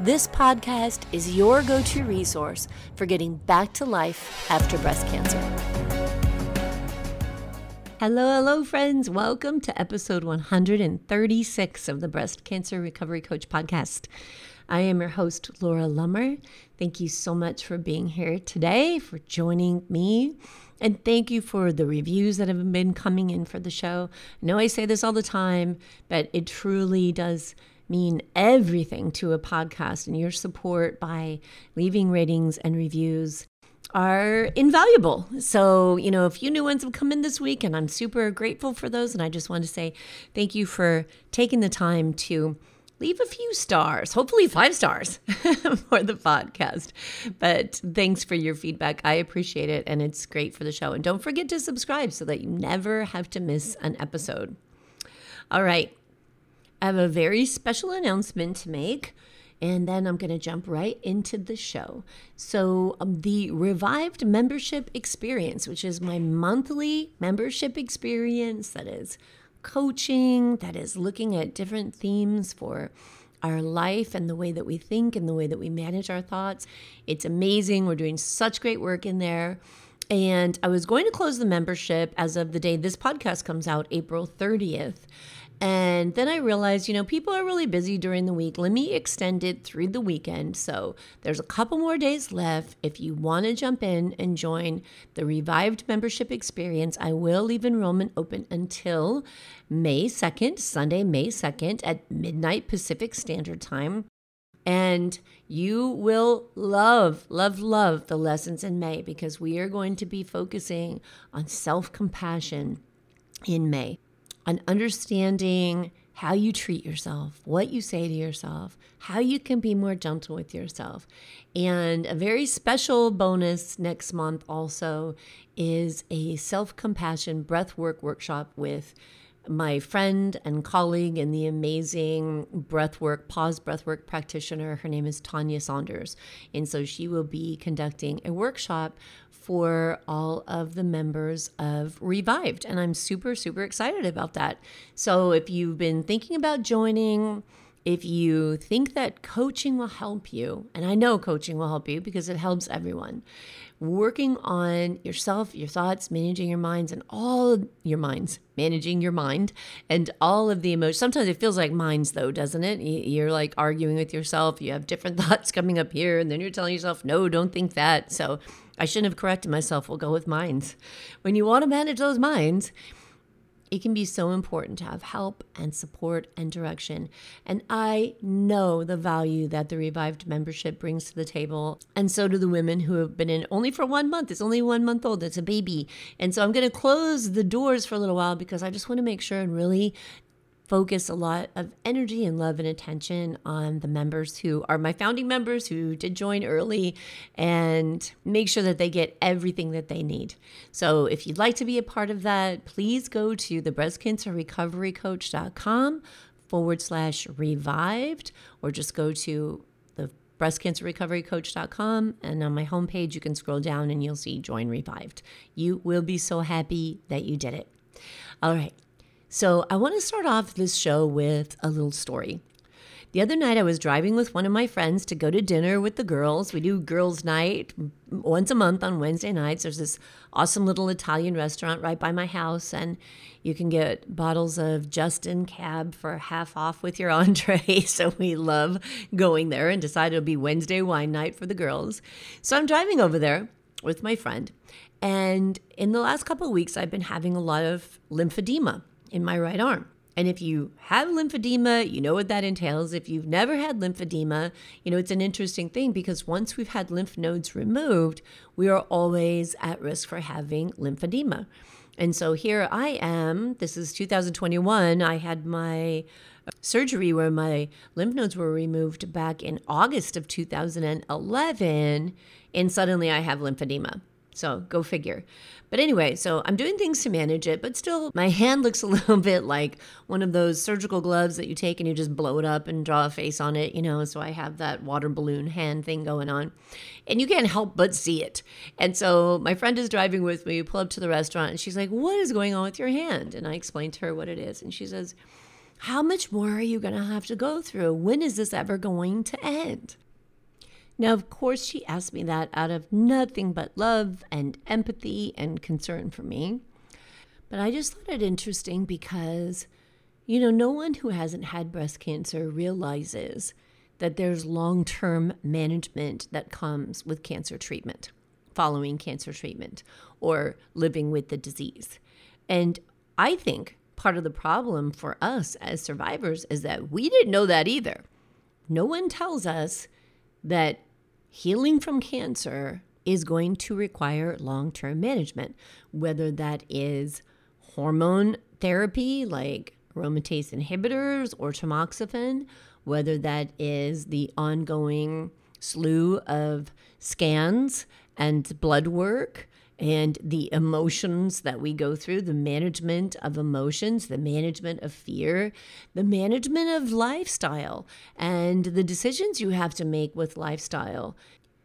This podcast is your go to resource for getting back to life after breast cancer. Hello, hello, friends. Welcome to episode 136 of the Breast Cancer Recovery Coach podcast. I am your host, Laura Lummer. Thank you so much for being here today, for joining me. And thank you for the reviews that have been coming in for the show. I know I say this all the time, but it truly does mean everything to a podcast, and your support by leaving ratings and reviews are invaluable. So, you know, a few new ones have come in this week, and I'm super grateful for those. And I just want to say thank you for taking the time to leave a few stars, hopefully five stars for the podcast. But thanks for your feedback. I appreciate it, and it's great for the show. And don't forget to subscribe so that you never have to miss an episode. All right. I have a very special announcement to make, and then I'm going to jump right into the show. So, um, the Revived Membership Experience, which is my monthly membership experience that is coaching, that is looking at different themes for our life and the way that we think and the way that we manage our thoughts. It's amazing. We're doing such great work in there. And I was going to close the membership as of the day this podcast comes out, April 30th. And then I realized, you know, people are really busy during the week. Let me extend it through the weekend. So there's a couple more days left. If you want to jump in and join the revived membership experience, I will leave enrollment open until May 2nd, Sunday, May 2nd at midnight Pacific Standard Time. And you will love, love, love the lessons in May because we are going to be focusing on self compassion in May on understanding how you treat yourself, what you say to yourself, how you can be more gentle with yourself. And a very special bonus next month also is a self compassion breath work workshop with my friend and colleague and the amazing breathwork, pause breathwork practitioner. Her name is Tanya Saunders. And so she will be conducting a workshop for all of the members of Revived. And I'm super, super excited about that. So if you've been thinking about joining, if you think that coaching will help you, and I know coaching will help you because it helps everyone, working on yourself, your thoughts, managing your minds, and all your minds, managing your mind, and all of the emotions. Sometimes it feels like minds, though, doesn't it? You're like arguing with yourself. You have different thoughts coming up here, and then you're telling yourself, no, don't think that. So I shouldn't have corrected myself. We'll go with minds. When you want to manage those minds, it can be so important to have help and support and direction. And I know the value that the revived membership brings to the table. And so do the women who have been in only for one month. It's only one month old, it's a baby. And so I'm going to close the doors for a little while because I just want to make sure and really focus a lot of energy and love and attention on the members who are my founding members who did join early and make sure that they get everything that they need. So if you'd like to be a part of that, please go to the breastcancerrecoverycoach.com forward slash revived or just go to the breastcancerrecoverycoach.com and on my homepage you can scroll down and you'll see join revived. You will be so happy that you did it. All right. So, I want to start off this show with a little story. The other night, I was driving with one of my friends to go to dinner with the girls. We do girls' night once a month on Wednesday nights. There's this awesome little Italian restaurant right by my house, and you can get bottles of Justin Cab for half off with your entree. So we love going there and decided it'll be Wednesday wine night for the girls. So I'm driving over there with my friend, and in the last couple of weeks, I've been having a lot of lymphedema in my right arm. And if you have lymphedema, you know what that entails. If you've never had lymphedema, you know, it's an interesting thing because once we've had lymph nodes removed, we are always at risk for having lymphedema. And so here I am. This is 2021. I had my uh, surgery where my lymph nodes were removed back in August of 2011, and suddenly I have lymphedema. So go figure. But anyway, so I'm doing things to manage it, but still, my hand looks a little bit like one of those surgical gloves that you take and you just blow it up and draw a face on it, you know. So I have that water balloon hand thing going on. And you can't help but see it. And so my friend is driving with me, we pull up to the restaurant, and she's like, What is going on with your hand? And I explained to her what it is. And she says, How much more are you going to have to go through? When is this ever going to end? Now, of course, she asked me that out of nothing but love and empathy and concern for me. But I just thought it interesting because, you know, no one who hasn't had breast cancer realizes that there's long term management that comes with cancer treatment, following cancer treatment, or living with the disease. And I think part of the problem for us as survivors is that we didn't know that either. No one tells us that healing from cancer is going to require long term management, whether that is hormone therapy like aromatase inhibitors or tamoxifen, whether that is the ongoing slew of scans and blood work and the emotions that we go through, the management of emotions, the management of fear, the management of lifestyle, and the decisions you have to make with lifestyle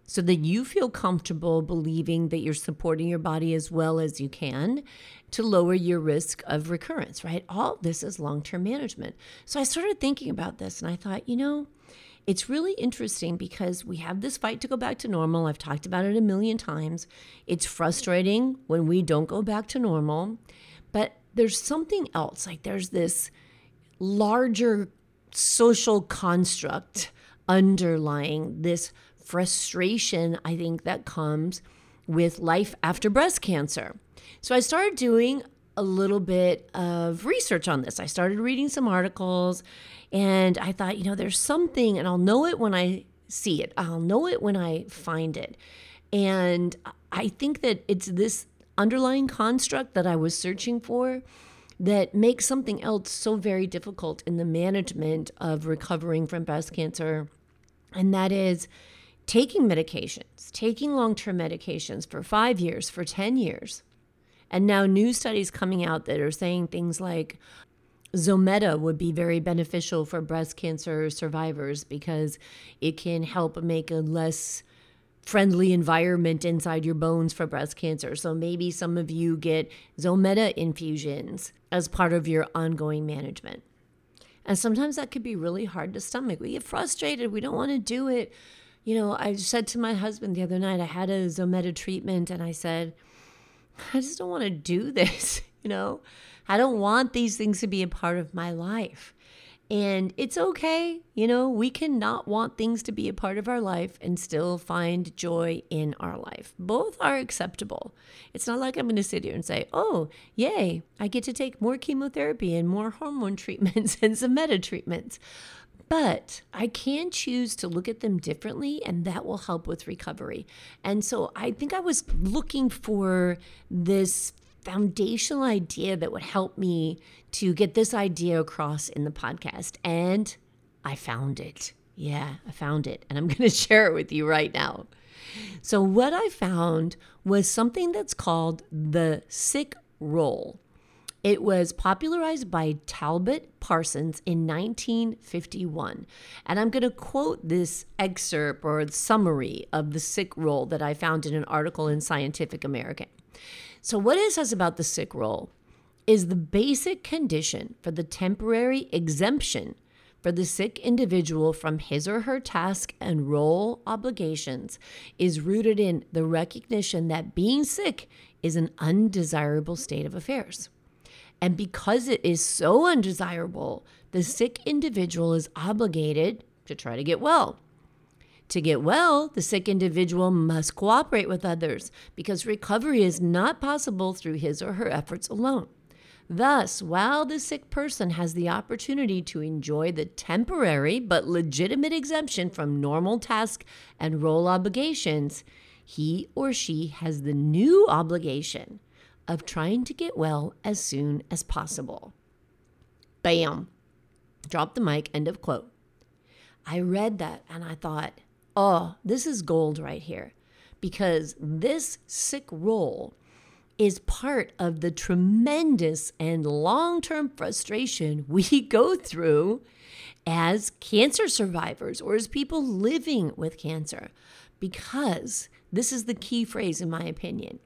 so that you feel comfortable believing that you're supporting your body as well as you can to lower your risk of recurrence, right? All this is long term management. So I started thinking about this and I thought, you know, it's really interesting because we have this fight to go back to normal. I've talked about it a million times. It's frustrating when we don't go back to normal, but there's something else. Like there's this larger social construct underlying this frustration, I think, that comes with life after breast cancer. So I started doing a little bit of research on this. I started reading some articles and I thought, you know, there's something, and I'll know it when I see it, I'll know it when I find it. And I think that it's this underlying construct that I was searching for that makes something else so very difficult in the management of recovering from breast cancer. And that is taking medications, taking long term medications for five years, for 10 years. And now new studies coming out that are saying things like, Zometa would be very beneficial for breast cancer survivors because it can help make a less friendly environment inside your bones for breast cancer. So maybe some of you get Zometa infusions as part of your ongoing management. And sometimes that could be really hard to stomach. We get frustrated, we don't want to do it. You know, I said to my husband the other night, I had a Zometa treatment, and I said, I just don't want to do this, you know? I don't want these things to be a part of my life. And it's okay, you know, we can not want things to be a part of our life and still find joy in our life. Both are acceptable. It's not like I'm going to sit here and say, oh, yay, I get to take more chemotherapy and more hormone treatments and Zometa treatments. But I can choose to look at them differently, and that will help with recovery. And so I think I was looking for this foundational idea that would help me to get this idea across in the podcast. And I found it. Yeah, I found it. And I'm going to share it with you right now. So, what I found was something that's called the sick role. It was popularized by Talcott Parsons in 1951. And I'm going to quote this excerpt or summary of the sick role that I found in an article in Scientific American. So, what it says about the sick role is the basic condition for the temporary exemption for the sick individual from his or her task and role obligations is rooted in the recognition that being sick is an undesirable state of affairs. And because it is so undesirable, the sick individual is obligated to try to get well. To get well, the sick individual must cooperate with others because recovery is not possible through his or her efforts alone. Thus, while the sick person has the opportunity to enjoy the temporary but legitimate exemption from normal task and role obligations, he or she has the new obligation of trying to get well as soon as possible. Bam. Drop the mic, end of quote. I read that and I thought, oh, this is gold right here because this sick role is part of the tremendous and long term frustration we go through as cancer survivors or as people living with cancer. Because this is the key phrase, in my opinion.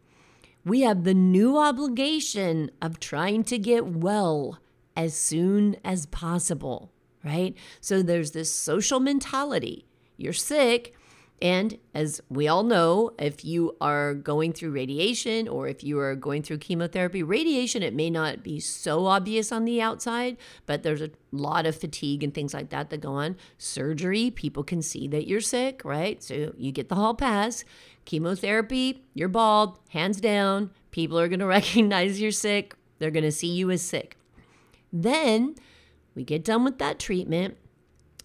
We have the new obligation of trying to get well as soon as possible, right? So there's this social mentality. You're sick, and as we all know, if you are going through radiation or if you are going through chemotherapy, radiation, it may not be so obvious on the outside, but there's a lot of fatigue and things like that that go on. Surgery, people can see that you're sick, right? So you get the hall pass. Chemotherapy, you're bald, hands down. People are going to recognize you're sick. They're going to see you as sick. Then we get done with that treatment.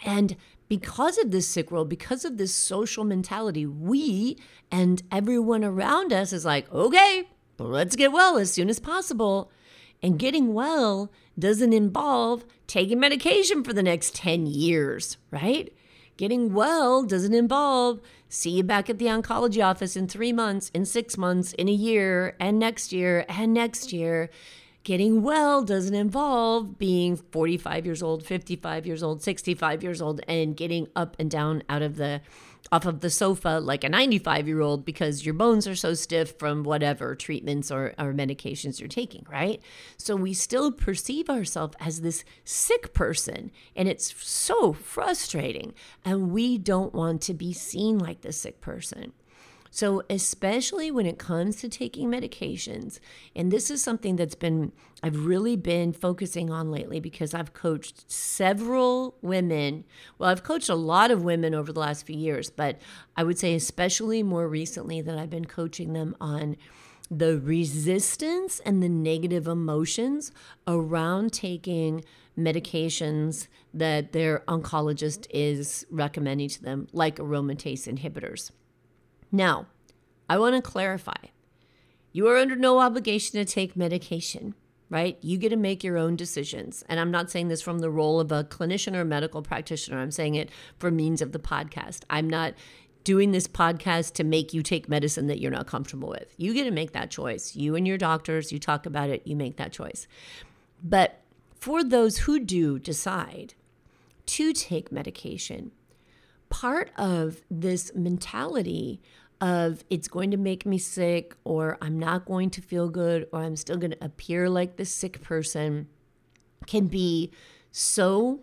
And because of this sick role, because of this social mentality, we and everyone around us is like, okay, let's get well as soon as possible. And getting well doesn't involve taking medication for the next 10 years, right? Getting well doesn't involve see you back at the oncology office in three months, in six months, in a year, and next year, and next year. Getting well doesn't involve being 45 years old, 55 years old, 65 years old, and getting up and down out of the off of the sofa like a 95 year old because your bones are so stiff from whatever treatments or, or medications you're taking, right? So we still perceive ourselves as this sick person, and it's so frustrating. And we don't want to be seen like the sick person. So, especially when it comes to taking medications, and this is something that's been, I've really been focusing on lately because I've coached several women. Well, I've coached a lot of women over the last few years, but I would say, especially more recently, that I've been coaching them on the resistance and the negative emotions around taking medications that their oncologist is recommending to them, like aromatase inhibitors. Now, I want to clarify you are under no obligation to take medication, right? You get to make your own decisions. And I'm not saying this from the role of a clinician or medical practitioner, I'm saying it for means of the podcast. I'm not doing this podcast to make you take medicine that you're not comfortable with. You get to make that choice. You and your doctors, you talk about it, you make that choice. But for those who do decide to take medication, part of this mentality of it's going to make me sick or I'm not going to feel good or I'm still going to appear like the sick person can be so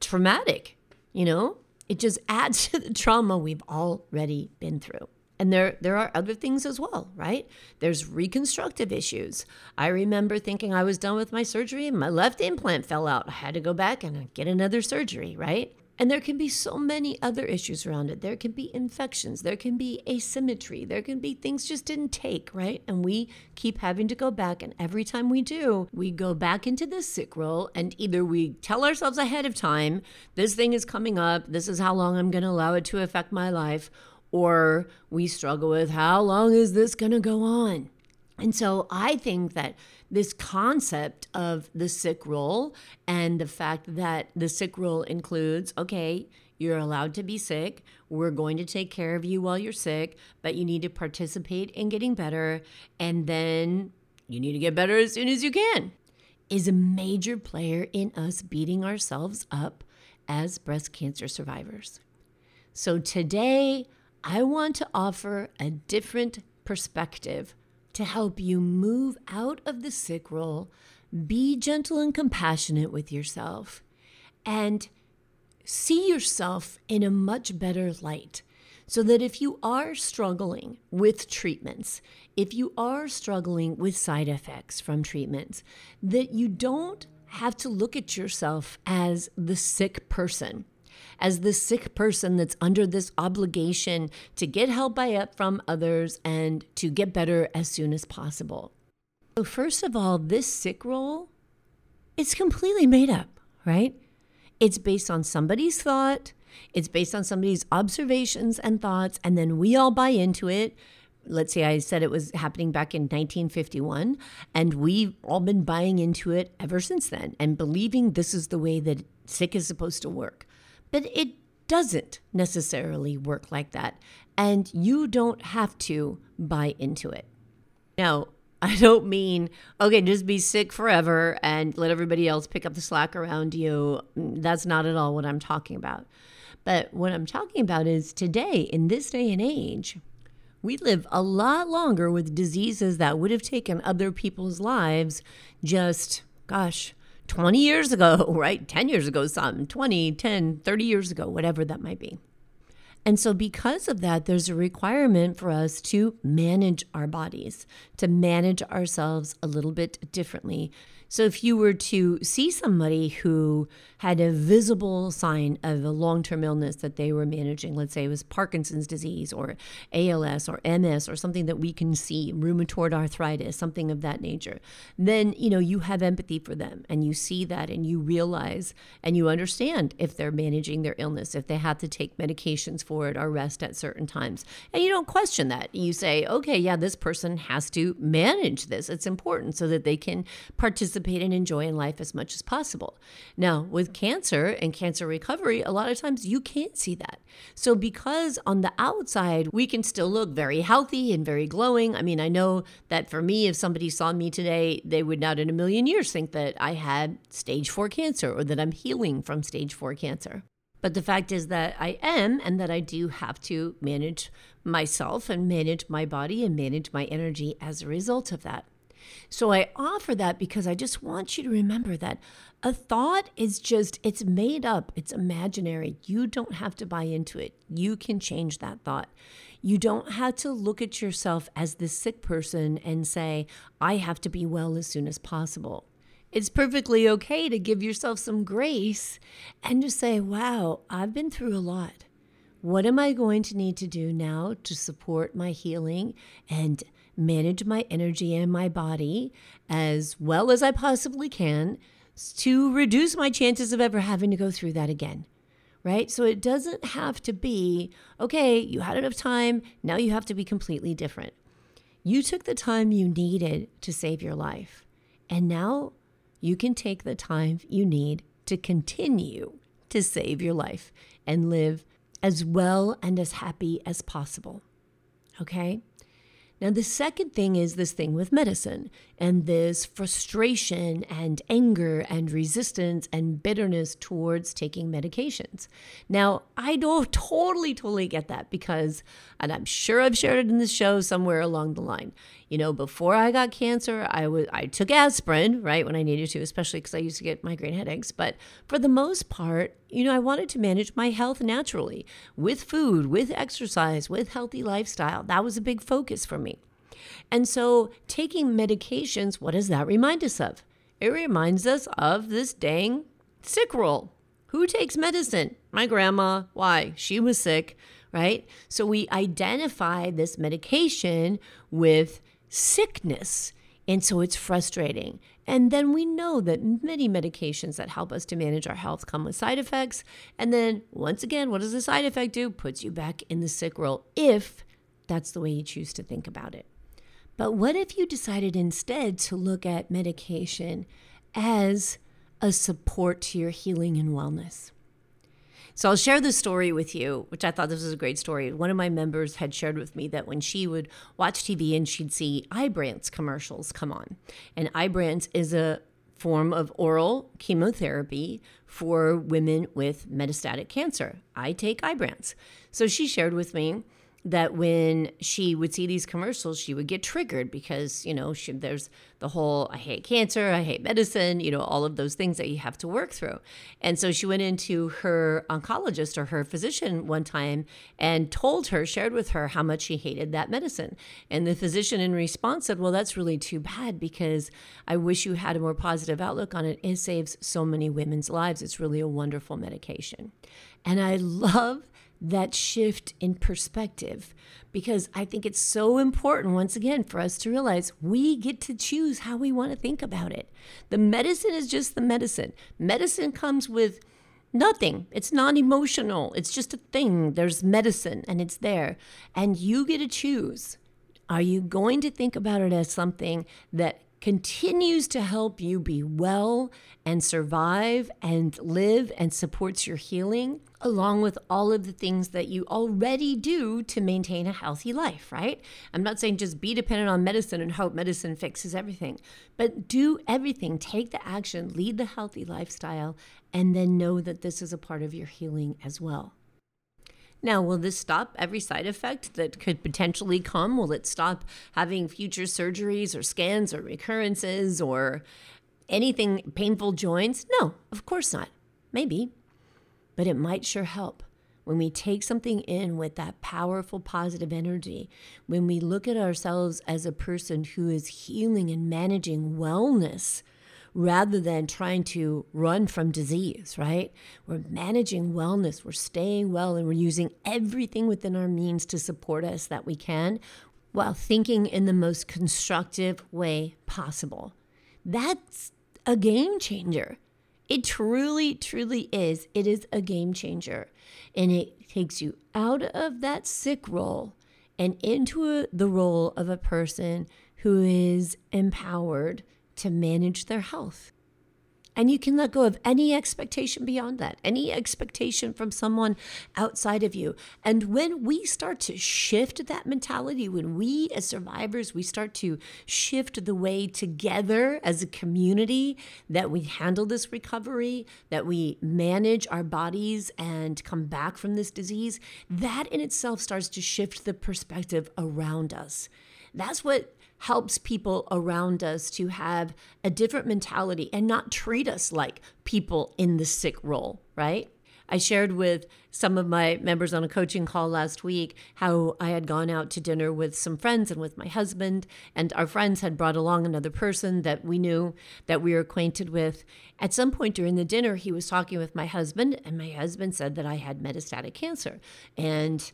traumatic, you know? It just adds to the trauma we've already been through. And there, there are other things as well, right? There's reconstructive issues. I remember thinking I was done with my surgery and my left implant fell out. I had to go back and get another surgery, right? And there can be so many other issues around it. There can be infections, there can be asymmetry, there can be things just didn't take, right? And we keep having to go back. And every time we do, we go back into the sick role and either we tell ourselves ahead of time, this thing is coming up, this is how long I'm going to allow it to affect my life, or we struggle with how long is this going to go on? And so I think that this concept of the sick role and the fact that the sick role includes okay, you're allowed to be sick. We're going to take care of you while you're sick, but you need to participate in getting better. And then you need to get better as soon as you can, is a major player in us beating ourselves up as breast cancer survivors. So today, I want to offer a different perspective to help you move out of the sick role, be gentle and compassionate with yourself, and see yourself in a much better light. So that if you are struggling with treatments, if you are struggling with side effects from treatments, that you don't have to look at yourself as the sick person as the sick person that's under this obligation to get help by up from others and to get better as soon as possible. So, first of all, this sick role it's completely made up, right? It's based on somebody's thought, it's based on somebody's observations and thoughts, and then we all buy into it let's say I said it was happening back in 1951, and we've all been buying into it ever since then and believing this is the way that sick is supposed to work. But it doesn't necessarily work like that, and you don't have to buy into it. Now, I don't mean, okay, just be sick forever and let everybody else pick up the slack around you. That's not at all what I'm talking about. But what I'm talking about is today, in this day and age, we live a lot longer with diseases that would have taken other people's lives just, gosh, 20 years ago, right? 10 years ago, some 20, 10, 30 years ago, whatever that might be. And so, because of that, there's a requirement for us to manage our bodies, to manage ourselves a little bit differently, so if you were to see somebody who had a visible sign of a long term illness that they were managing, let's say it was Parkinson's disease or ALS or MS or something that we can see, rheumatoid arthritis, something of that nature, then you know you have empathy for them and you see that and you realize and you understand if they're managing their illness, if they have to take medications for it or rest at certain times. And you don't question that. You say, okay, yeah, this person has to manage this. It's important so that they can participate participate and enjoy in life as much as possible. Now, with cancer and cancer recovery, a lot of times you can't see that. So, because on the outside, we can still look very healthy and very glowing. I mean, I know that for me, if somebody saw me today, they would not in a million years think that I had stage four cancer or that I'm healing from stage four cancer. But the fact is that I am, and that I do have to manage myself and manage my body and manage my energy as a result of that. So I offer that because I just want you to remember that a thought is just, it's made up, it's imaginary. You don't have to buy into it. You can change that thought. You don't have to look at yourself as the sick person and say, I have to be well as soon as possible. It's perfectly okay to give yourself some grace and to say, wow, I've been through a lot. What am I going to need to do now to support my healing and manage my energy and my body as well as I possibly can to reduce my chances of ever having to go through that again. Right? So it doesn't have to be, okay, you had enough time, now you have to be completely different. You took the time you needed to save your life. And now you can take the time you need to continue to save your life and live as well and as happy as possible. Okay? Now, the second thing is this thing with medicine and this frustration and anger and resistance and bitterness towards taking medications. Now, I don't totally, totally get that because, and I'm sure I've shared it in the show somewhere along the line. You know, before I got cancer, I was I took aspirin, right, when I needed to, especially because I used to get migraine headaches. But for the most part, you know, I wanted to manage my health naturally with food, with exercise, with healthy lifestyle. That was a big focus for me. And so, taking medications, what does that remind us of? It reminds us of this dang sick role. Who takes medicine? My grandma. Why? She was sick, right? So, we identify this medication with sickness. And so it's frustrating. And then we know that many medications that help us to manage our health come with side effects. And then, once again, what does the side effect do? Puts you back in the sick role if that's the way you choose to think about it. But what if you decided instead to look at medication as a support to your healing and wellness? So I'll share this story with you, which I thought this was a great story. One of my members had shared with me that when she would watch TV and she'd see Ibrance commercials come on. And Ibrance is a form of oral chemotherapy for women with metastatic cancer. I take Ibrance. So she shared with me that when she would see these commercials, she would get triggered because, you know, she, there's the whole I hate cancer, I hate medicine, you know, all of those things that you have to work through. And so she went into her oncologist or her physician one time and told her, shared with her how much she hated that medicine. And the physician in response said, Well, that's really too bad because I wish you had a more positive outlook on it. It saves so many women's lives. It's really a wonderful medication. And I love that shift in perspective because I think it's so important, once again, for us to realize we get to choose how we want to think about it. The medicine is just the medicine. Medicine comes with nothing, it's non emotional, it's just a thing. There's medicine and it's there. And you get to choose Are you going to think about it as something that continues to help you be well and survive and live and supports your healing, along with all of the things that you already do to maintain a healthy life, right? I'm not saying just be dependent on medicine and hope medicine fixes everything, but do everything, take the action, lead the healthy lifestyle, and then know that this is a part of your healing as well. Now, will this stop every side effect that could potentially come? Will it stop having future surgeries or scans or recurrences or anything painful joints? No, of course not. Maybe. But it might sure help. When we take something in with that powerful positive energy, when we look at ourselves as a person who is healing and managing wellness, rather than trying to run from disease, right? We're managing wellness, we're staying well, and we're using everything within our means to support us that we can while thinking in the most constructive way possible. That's a game changer. It truly, truly is. It is a game changer. And it takes you out of that sick role and into the role of a person who is empowered to manage their health. And you can let go of any expectation beyond that, any expectation from someone outside of you. And when we start to shift that mentality, when we as survivors, we start to shift the way together as a community that we handle this recovery, that we manage our bodies and come back from this disease, that in itself starts to shift the perspective around us. That's what helps people around us to have a different mentality and not treat us like people in the sick role, right? I shared with some of my members on a coaching call last week how I had gone out to dinner with some friends and with my husband, and our friends had brought along another person that we knew that we were acquainted with. At some point during the dinner, he was talking with my husband, and my husband said that I had metastatic cancer. And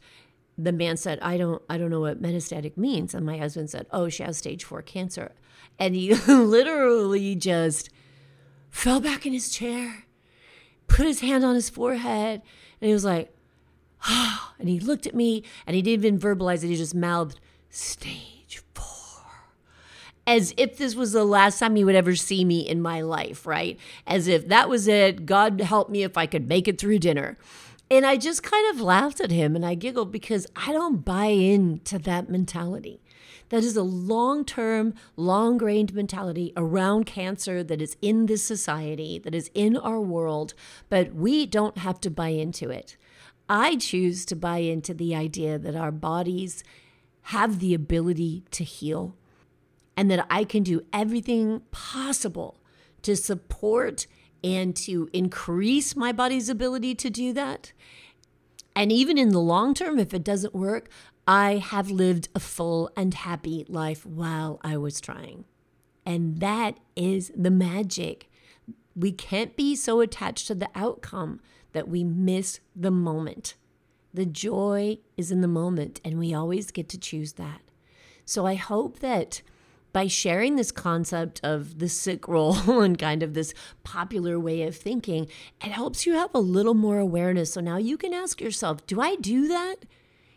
the man said, I don't I don't know what metastatic means. And my husband said, Oh, she has stage four cancer. And he literally just fell back in his chair, put his hand on his forehead, and he was like, oh, and he looked at me and he didn't even verbalize it. He just mouthed, stage four. As if this was the last time he would ever see me in my life, right? As if that was it. God help me if I could make it through dinner. And I just kind of laughed at him and I giggled because I don't buy into that mentality. That is a long term, long grained mentality around cancer that is in this society, that is in our world, but we don't have to buy into it. I choose to buy into the idea that our bodies have the ability to heal and that I can do everything possible to support and to increase my body's ability to do that. And even in the long term, if it doesn't work, I have lived a full and happy life while I was trying. And that is the magic. We can't be so attached to the outcome that we miss the moment. The joy is in the moment, and we always get to choose that. So I hope that by sharing this concept of the sick role and kind of this popular way of thinking, it helps you have a little more awareness. So now you can ask yourself, do I do that?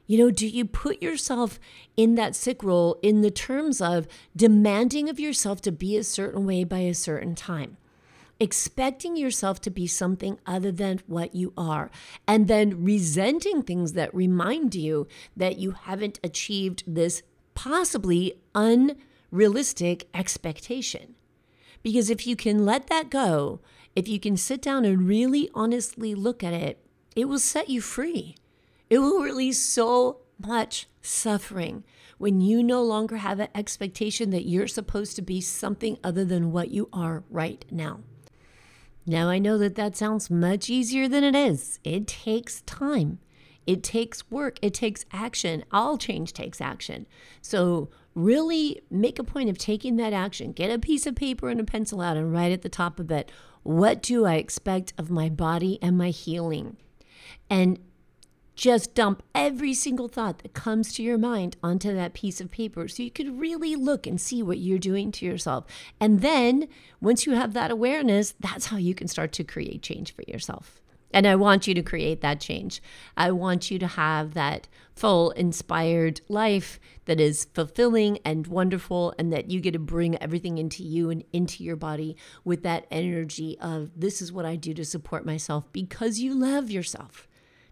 You know, do you put yourself in that sick role in the terms of demanding of yourself to be a certain way by a certain time? expecting yourself to be something other than what you are, and then resenting things that remind you that you haven't achieved this possibly un realistic expectation. Because if you can let that go, if you can sit down and really honestly look at it, it will set you free. It will release so much suffering when you no longer have an expectation that you're supposed to be something other than what you are right now. Now, I know that that sounds much easier than it is. It takes time, it takes work, it takes action. All change takes action. So, really make a point of taking that action. Get a piece of paper and a pencil out and write at the top of it, what do I expect of my body and my healing? And just dump every single thought that comes to your mind onto that piece of paper so you could really look and see what you're doing to yourself. And then once you have that awareness, that's how you can start to create change for yourself. And I want you to create that change. I want you to have that full, inspired life that is fulfilling and wonderful, and that you get to bring everything into you and into your body with that energy of this is what I do to support myself because you love yourself.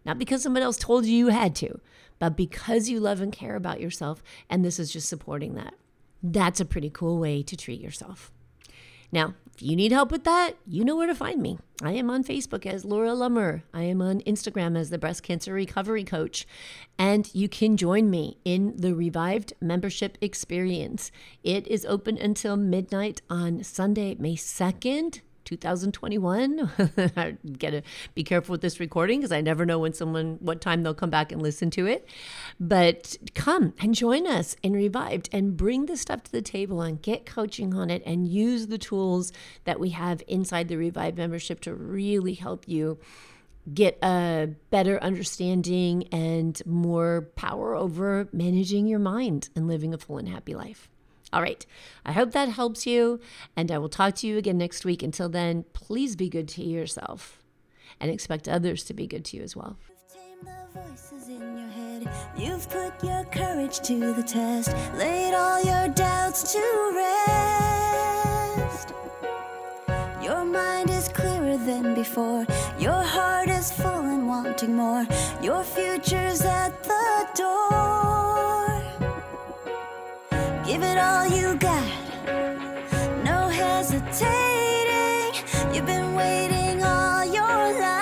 Not because someone else told you you had to, but because you love and care about yourself. And this is just supporting that. That's a pretty cool way to treat yourself. Now, if you need help with that, you know where to find me. I am on Facebook as Laura Lummer. I am on Instagram as the Breast Cancer Recovery Coach. And you can join me in the Revived Membership Experience. It is open until midnight on Sunday, May 2nd. 2021. I gotta be careful with this recording because I never know when someone, what time they'll come back and listen to it. But come and join us in Revived and bring the stuff to the table and get coaching on it and use the tools that we have inside the Revived membership to really help you get a better understanding and more power over managing your mind and living a full and happy life. All right. I hope that helps you, and I will talk to you again next week. Until then, please be good to yourself and expect others to be good to you as well. You've put your courage to the test, laid all your doubts to rest. Your mind is clearer than before, your heart is full and wanting more, your future's at the door. Give it all you got. No hesitating. You've been waiting all your life.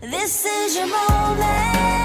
This is your moment.